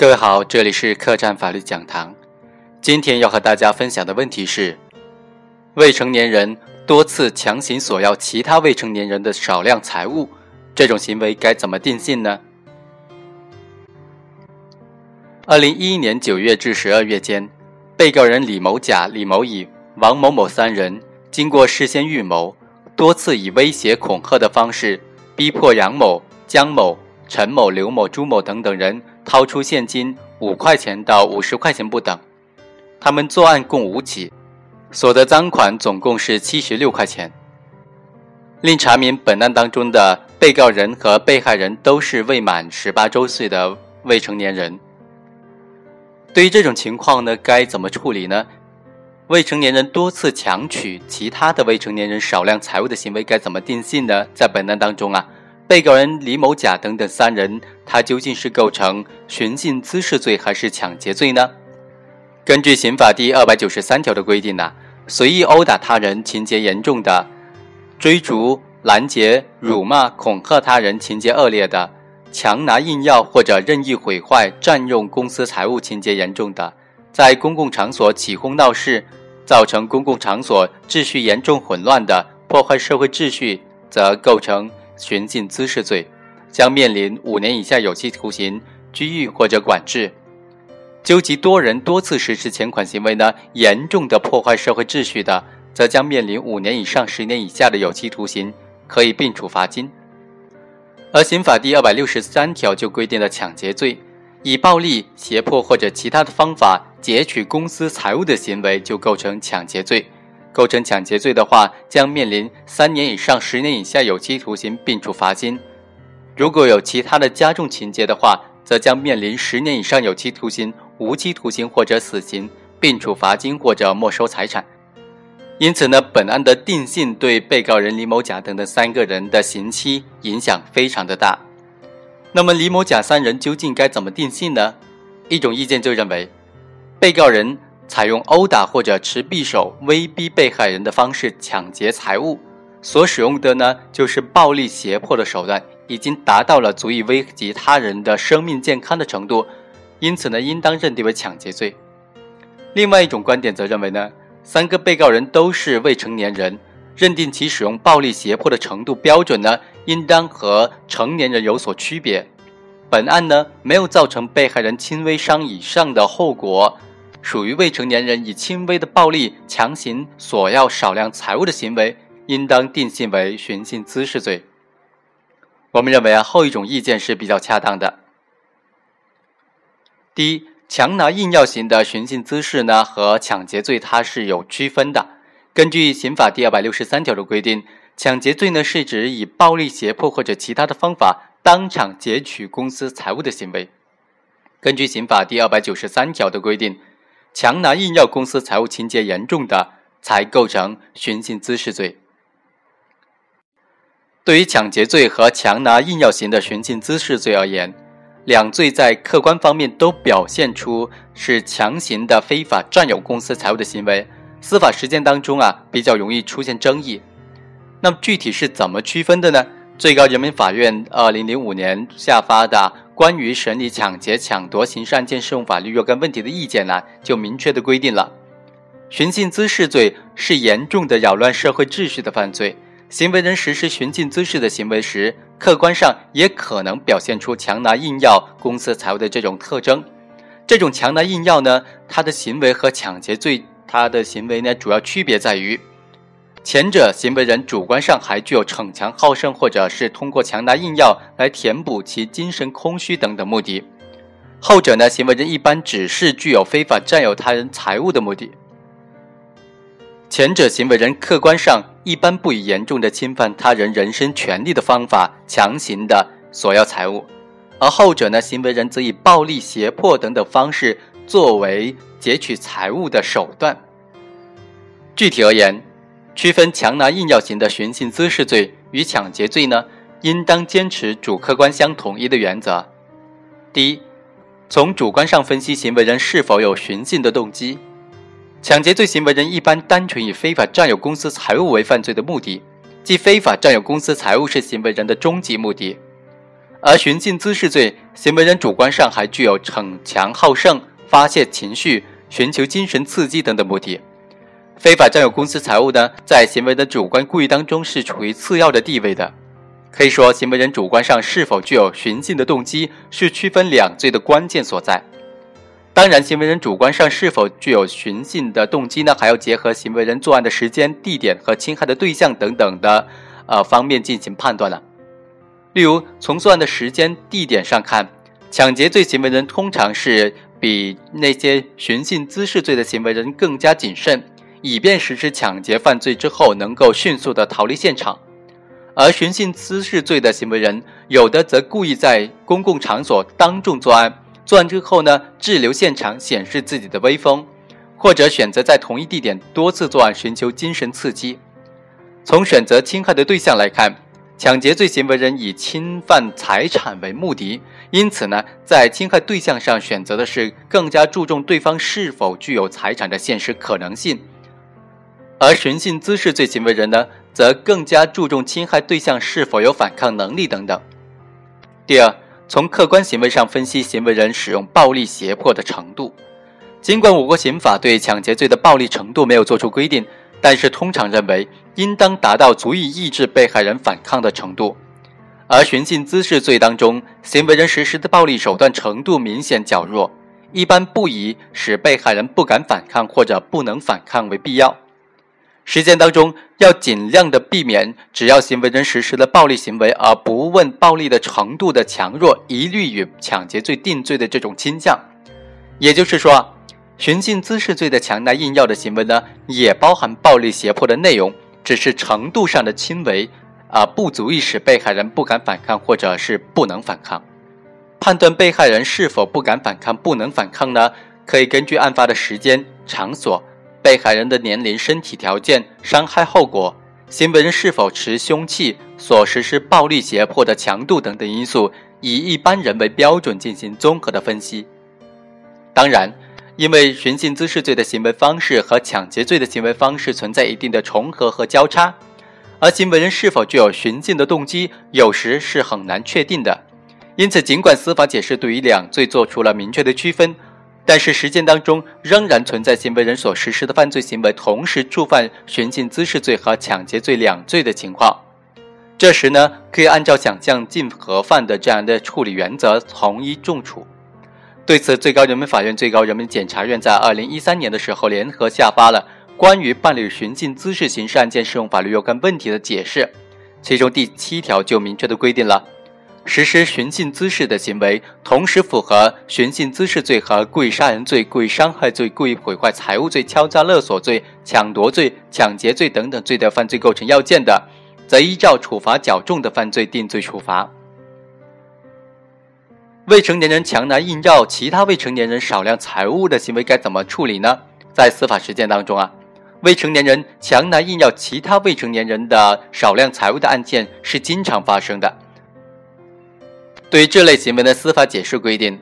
各位好，这里是客栈法律讲堂。今天要和大家分享的问题是：未成年人多次强行索要其他未成年人的少量财物，这种行为该怎么定性呢？二零一一年九月至十二月间，被告人李某甲、李某乙、王某某三人经过事先预谋，多次以威胁、恐吓的方式，逼迫杨某、江某、陈某、刘某、朱某等等人。掏出现金五块钱到五十块钱不等，他们作案共五起，所得赃款总共是七十六块钱。另查明本案当中的被告人和被害人都是未满十八周岁的未成年人。对于这种情况呢，该怎么处理呢？未成年人多次强取其他的未成年人少量财物的行为该怎么定性呢？在本案当中啊。被告人李某甲等等三人，他究竟是构成寻衅滋事罪还是抢劫罪呢？根据刑法第二百九十三条的规定呢，随意殴打他人情节严重的，追逐、拦截、辱骂、恐吓他人情节恶劣的，强拿硬要或者任意毁坏、占用公私财物情节严重的，在公共场所起哄闹事，造成公共场所秩序严重混乱的，破坏社会秩序，则构成。寻衅滋事罪，将面临五年以下有期徒刑、拘役或者管制；纠集多人多次实施钱款行为呢，严重的破坏社会秩序的，则将面临五年以上十年以下的有期徒刑，可以并处罚金。而刑法第二百六十三条就规定了抢劫罪，以暴力、胁迫或者其他的方法劫取公私财物的行为，就构成抢劫罪。构成抢劫罪的话，将面临三年以上十年以下有期徒刑，并处罚金；如果有其他的加重情节的话，则将面临十年以上有期徒刑、无期徒刑或者死刑，并处罚金或者没收财产。因此呢，本案的定性对被告人李某甲等等三个人的刑期影响非常的大。那么李某甲三人究竟该怎么定性呢？一种意见就认为，被告人。采用殴打或者持匕首威逼被害人的方式抢劫财物，所使用的呢就是暴力胁迫的手段，已经达到了足以危及他人的生命健康的程度，因此呢应当认定为抢劫罪。另外一种观点则认为呢，三个被告人都是未成年人，认定其使用暴力胁迫的程度标准呢，应当和成年人有所区别。本案呢没有造成被害人轻微伤以上的后果。属于未成年人以轻微的暴力强行索要少量财物的行为，应当定性为寻衅滋事罪。我们认为啊，后一种意见是比较恰当的。第一，强拿硬要型的寻衅滋事呢，和抢劫罪它是有区分的。根据刑法第二百六十三条的规定，抢劫罪呢是指以暴力胁迫或者其他的方法当场劫取公私财物的行为。根据刑法第二百九十三条的规定。强拿硬要公司财物情节严重的，才构成寻衅滋事罪。对于抢劫罪和强拿硬要型的寻衅滋事罪而言，两罪在客观方面都表现出是强行的非法占有公司财物的行为，司法实践当中啊比较容易出现争议。那么具体是怎么区分的呢？最高人民法院二零零五年下发的。关于审理抢劫、抢夺刑事案件适用法律若干问题的意见呢，就明确的规定了，寻衅滋事罪是严重的扰乱社会秩序的犯罪，行为人实施寻衅滋事的行为时，客观上也可能表现出强拿硬要公私财物的这种特征。这种强拿硬要呢，他的行为和抢劫罪他的行为呢，主要区别在于。前者行为人主观上还具有逞强好胜，或者是通过强拿硬要来填补其精神空虚等等目的；后者呢，行为人一般只是具有非法占有他人财物的目的。前者行为人客观上一般不以严重的侵犯他人人身权利的方法强行的索要财物，而后者呢，行为人则以暴力、胁迫等等方式作为劫取财物的手段。具体而言。区分强拿硬要型的寻衅滋事罪与抢劫罪呢，应当坚持主客观相统一的原则。第一，从主观上分析行为人是否有寻衅的动机。抢劫罪行为人一般单纯以非法占有公私财物为犯罪的目的，即非法占有公私财物是行为人的终极目的。而寻衅滋事罪，行为人主观上还具有逞强好胜、发泄情绪、寻求精神刺激等等目的。非法占有公司财物呢，在行为的主观故意当中是处于次要的地位的。可以说，行为人主观上是否具有寻衅的动机，是区分两罪的关键所在。当然，行为人主观上是否具有寻衅的动机呢，还要结合行为人作案的时间、地点和侵害的对象等等的呃方面进行判断了。例如，从作案的时间、地点上看，抢劫罪行为人通常是比那些寻衅滋事罪的行为人更加谨慎，以便实施抢劫犯罪之后能够迅速的逃离现场；而寻衅滋事罪的行为人，有的则故意在公共场所当众作案，作案之后呢滞留现场显示自己的威风，或者选择在同一地点多次作案寻求精神刺激。从选择侵害的对象来看。抢劫罪行为人以侵犯财产为目的，因此呢，在侵害对象上选择的是更加注重对方是否具有财产的现实可能性；而寻衅滋事罪行为人呢，则更加注重侵害对象是否有反抗能力等等。第二，从客观行为上分析行为人使用暴力胁迫的程度，尽管我国刑法对抢劫罪的暴力程度没有作出规定。但是通常认为，应当达到足以抑制被害人反抗的程度，而寻衅滋事罪当中，行为人实施的暴力手段程度明显较弱，一般不以使被害人不敢反抗或者不能反抗为必要。实践当中要尽量的避免，只要行为人实施了暴力行为而不问暴力的程度的强弱，一律与抢劫罪定罪的这种倾向。也就是说。寻衅滋事罪的强拿硬要的行为呢，也包含暴力胁迫的内容，只是程度上的轻微，啊，不足以使被害人不敢反抗或者是不能反抗。判断被害人是否不敢反抗、不能反抗呢？可以根据案发的时间、场所、被害人的年龄、身体条件、伤害后果、行为人是否持凶器、所实施暴力胁迫的强度等等因素，以一般人为标准进行综合的分析。当然。因为寻衅滋事罪的行为方式和抢劫罪的行为方式存在一定的重合和交叉，而行为人是否具有寻衅的动机，有时是很难确定的。因此，尽管司法解释对于两罪做出了明确的区分，但是实践当中仍然存在行为人所实施的犯罪行为同时触犯寻衅滋事罪和抢劫罪两罪的情况。这时呢，可以按照想象竞合犯的这样的处理原则，从一重处。对此，最高人民法院、最高人民检察院在二零一三年的时候联合下发了关于办理寻衅滋事刑事案件适用法律若干问题的解释，其中第七条就明确的规定了，实施寻衅滋事的行为，同时符合寻衅滋事罪和故意杀人罪、故意伤害罪、故意毁坏财物罪、敲诈勒索罪、抢夺罪、抢劫罪等等罪的犯罪构成要件的，则依照处罚较重的犯罪定罪处罚。未成年人强拿硬要其他未成年人少量财物的行为该怎么处理呢？在司法实践当中啊，未成年人强拿硬要其他未成年人的少量财物的案件是经常发生的。对于这类行为的司法解释规定，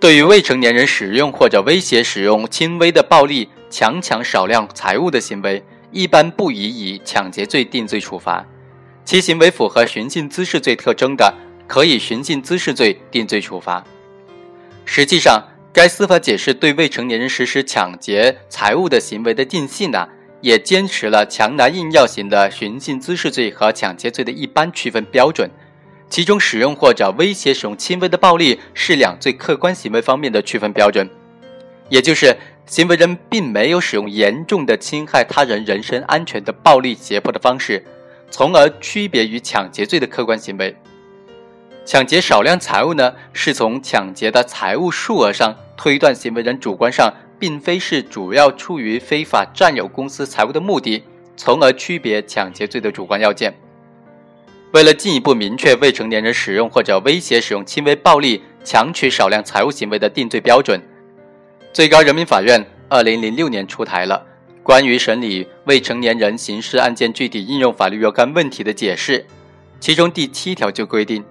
对于未成年人使用或者威胁使用轻微的暴力强抢少量财物的行为，一般不宜以抢劫罪定罪处罚，其行为符合寻衅滋事罪特征的。可以寻衅滋事罪定罪处罚。实际上，该司法解释对未成年人实施抢劫财物的行为的定性呢，也坚持了强拿硬要型的寻衅滋事罪和抢劫罪的一般区分标准。其中，使用或者威胁使用轻微的暴力是两罪客观行为方面的区分标准，也就是行为人并没有使用严重的侵害他人人身安全的暴力胁迫的方式，从而区别于抢劫罪的客观行为。抢劫少量财物呢，是从抢劫的财物数额上推断行为人主观上并非是主要出于非法占有公司财物的目的，从而区别抢劫罪的主观要件。为了进一步明确未成年人使用或者威胁使用轻微暴力强取少量财物行为的定罪标准，最高人民法院二零零六年出台了《关于审理未成年人刑事案件具体应用法律若干问题的解释》，其中第七条就规定。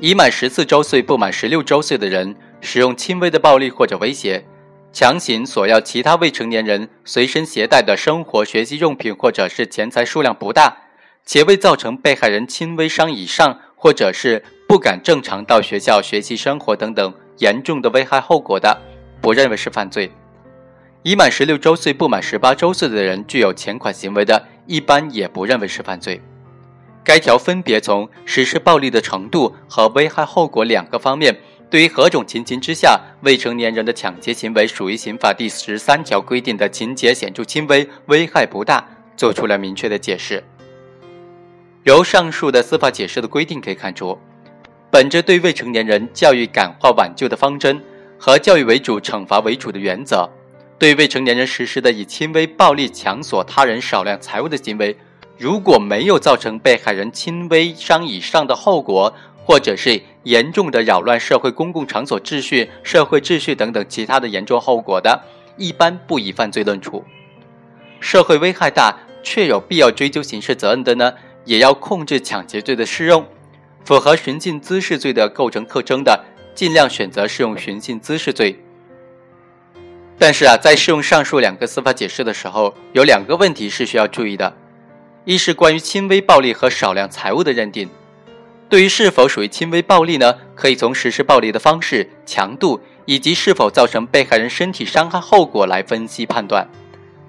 已满十四周岁不满十六周岁的人使用轻微的暴力或者威胁，强行索要其他未成年人随身携带的生活学习用品或者是钱财数量不大，且未造成被害人轻微伤以上或者是不敢正常到学校学习生活等等严重的危害后果的，不认为是犯罪。已满十六周岁不满十八周岁的人具有前款行为的，一般也不认为是犯罪。该条分别从实施暴力的程度和危害后果两个方面，对于何种情形之下未成年人的抢劫行为属于刑法第十三条规定的情节显著轻微、危害不大，做出了明确的解释。由上述的司法解释的规定可以看出，本着对未成年人教育感化挽救的方针和教育为主、惩罚为主的原则，对未成年人实施的以轻微暴力强索他人少量财物的行为。如果没有造成被害人轻微伤以上的后果，或者是严重的扰乱社会公共场所秩序、社会秩序等等其他的严重后果的，一般不以犯罪论处。社会危害大却有必要追究刑事责任的呢，也要控制抢劫罪的适用。符合寻衅滋事罪的构成特征的，尽量选择适用寻衅滋事罪。但是啊，在适用上述两个司法解释的时候，有两个问题是需要注意的。一是关于轻微暴力和少量财物的认定，对于是否属于轻微暴力呢？可以从实施暴力的方式、强度以及是否造成被害人身体伤害后果来分析判断，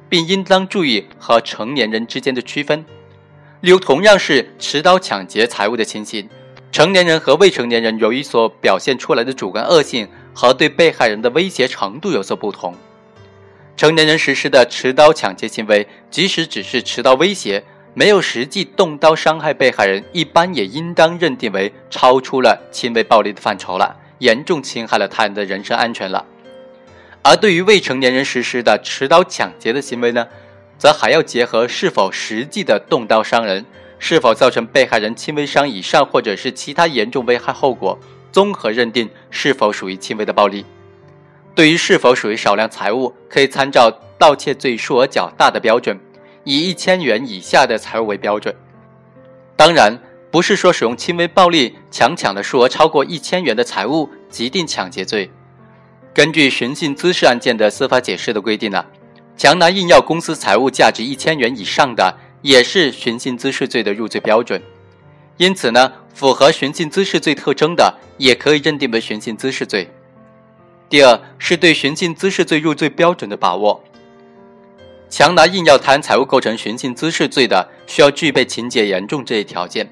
并应当注意和成年人之间的区分。例如，同样是持刀抢劫财物的情形，成年人和未成年人由于所表现出来的主观恶性和对被害人的威胁程度有所不同。成年人实施的持刀抢劫行为，即使只是持刀威胁。没有实际动刀伤害被害人，一般也应当认定为超出了轻微暴力的范畴了，严重侵害了他人的人身安全了。而对于未成年人实施的持刀抢劫的行为呢，则还要结合是否实际的动刀伤人，是否造成被害人轻微伤以上，或者是其他严重危害后果，综合认定是否属于轻微的暴力。对于是否属于少量财物，可以参照盗窃罪数额较大的标准。以一千元以下的财物为标准，当然不是说使用轻微暴力强抢的数额超过一千元的财物即定抢劫罪。根据寻衅滋事案件的司法解释的规定呢，强拿硬要公司财物价值一千元以上的也是寻衅滋事罪的入罪标准。因此呢，符合寻衅滋事罪特征的也可以认定为寻衅滋事罪。第二是对寻衅滋事罪入罪标准的把握。强拿硬要贪财物构成寻衅滋事罪的，需要具备情节严重这一条件。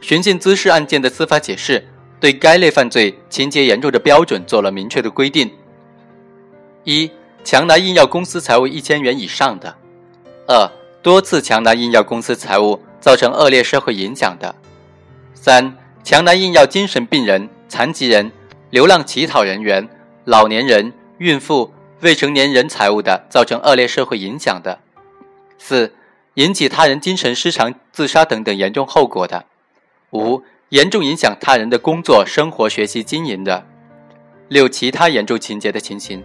寻衅滋事案件的司法解释对该类犯罪情节严重的标准做了明确的规定：一、强拿硬要公司财物一千元以上的；二、多次强拿硬要公司财物造成恶劣社会影响的；三、强拿硬要精神病人、残疾人、流浪乞讨人员、老年人、孕妇。未成年人财物的，造成恶劣社会影响的；四、引起他人精神失常、自杀等等严重后果的；五、严重影响他人的工作、生活、学习、经营的；六、其他严重情节的情形。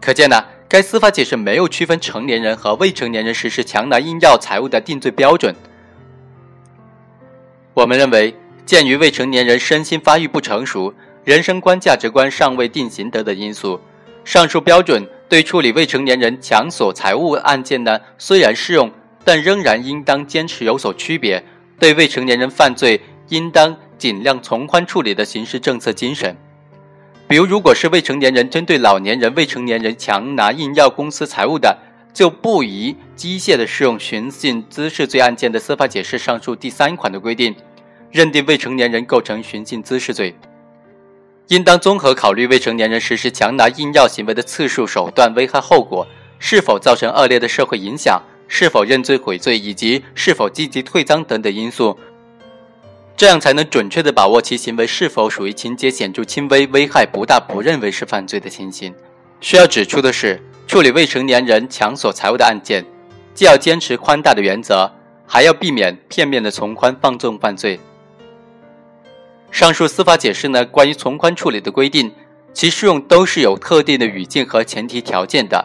可见呢，该司法解释没有区分成年人和未成年人实施强拿硬要财物的定罪标准。我们认为，鉴于未成年人身心发育不成熟、人生观、价值观尚未定型等等因素。上述标准对处理未成年人强索财物案件呢，虽然适用，但仍然应当坚持有所区别。对未成年人犯罪，应当尽量从宽处理的刑事政策精神。比如，如果是未成年人针对老年人、未成年人强拿硬要公私财物的，就不宜机械的适用寻衅滋事罪案件的司法解释上述第三款的规定，认定未成年人构成寻衅滋事罪。应当综合考虑未成年人实施强拿硬要行为的次数、手段、危害后果，是否造成恶劣的社会影响，是否认罪悔罪，以及是否积极退赃等等因素，这样才能准确地把握其行为是否属于情节显著轻微、危害不大、不认为是犯罪的情形。需要指出的是，处理未成年人强索财物的案件，既要坚持宽大的原则，还要避免片面的从宽放纵犯罪。上述司法解释呢，关于从宽处理的规定，其适用都是有特定的语境和前提条件的，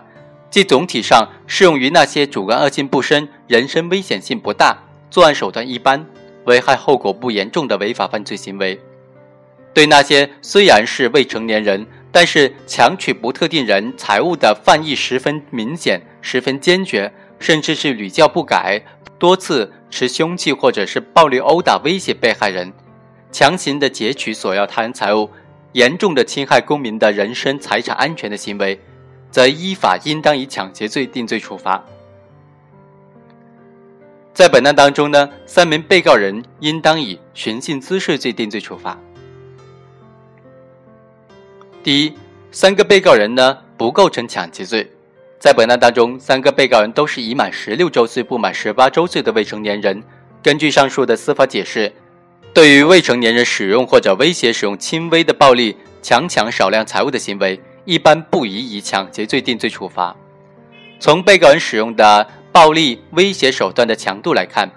即总体上适用于那些主观恶性不深、人身危险性不大、作案手段一般、危害后果不严重的违法犯罪行为。对那些虽然是未成年人，但是强取不特定人财物的犯意十分明显、十分坚决，甚至是屡教不改、多次持凶器或者是暴力殴打威胁被害人。强行的劫取、索要他人财物，严重的侵害公民的人身、财产安全的行为，则依法应当以抢劫罪定罪处罚。在本案当中呢，三名被告人应当以寻衅滋事罪定罪处罚。第一，三个被告人呢不构成抢劫罪。在本案当中，三个被告人都是已满十六周岁不满十八周岁的未成年人。根据上述的司法解释，对于未成年人使用或者威胁使用轻微的暴力强抢少量财物的行为，一般不宜以抢劫罪定罪处罚。从被告人使用的暴力威胁手段的强度来看，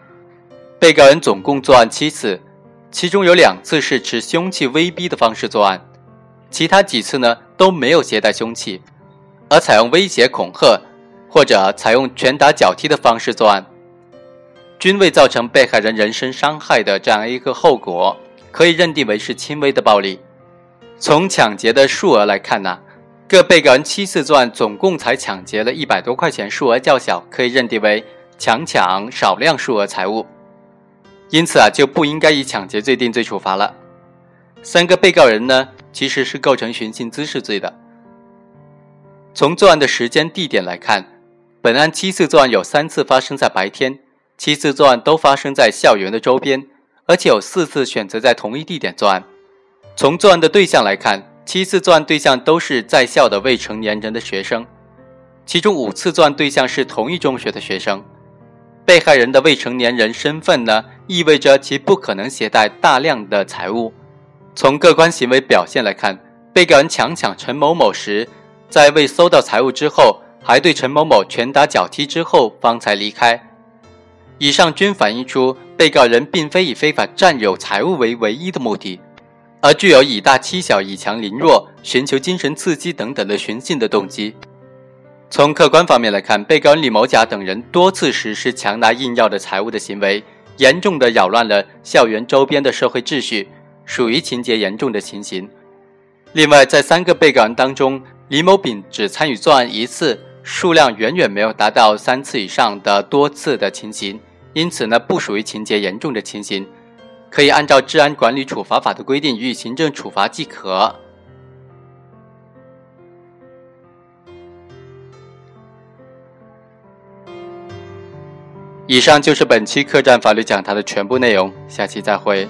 被告人总共作案七次，其中有两次是持凶器威逼的方式作案，其他几次呢都没有携带凶器。而采用威胁恐吓，或者采用拳打脚踢的方式作案，均未造成被害人人身伤害的这样一个后果，可以认定为是轻微的暴力。从抢劫的数额来看呢，各被告人七次作案总共才抢劫了一百多块钱，数额较小，可以认定为强抢少量数额财物。因此啊，就不应该以抢劫罪定罪处罚了。三个被告人呢，其实是构成寻衅滋事罪的。从作案的时间、地点来看，本案七次作案有三次发生在白天，七次作案都发生在校园的周边，而且有四次选择在同一地点作案。从作案的对象来看，七次作案对象都是在校的未成年人的学生，其中五次作案对象是同一中学的学生。被害人的未成年人身份呢，意味着其不可能携带大量的财物。从客观行为表现来看，被告人强抢陈某某时。在未搜到财物之后，还对陈某某拳打脚踢之后方才离开。以上均反映出被告人并非以非法占有财物为唯一的目的，而具有以大欺小、以强凌弱、寻求精神刺激等等的寻衅的动机。从客观方面来看，被告人李某甲等人多次实施强拿硬要的财物的行为，严重的扰乱了校园周边的社会秩序，属于情节严重的情形。另外，在三个被告人当中，李某丙只参与作案一次，数量远远没有达到三次以上的多次的情形，因此呢，不属于情节严重的情形，可以按照治安管理处罚法的规定予以行政处罚即可。以上就是本期客栈法律讲坛的全部内容，下期再会。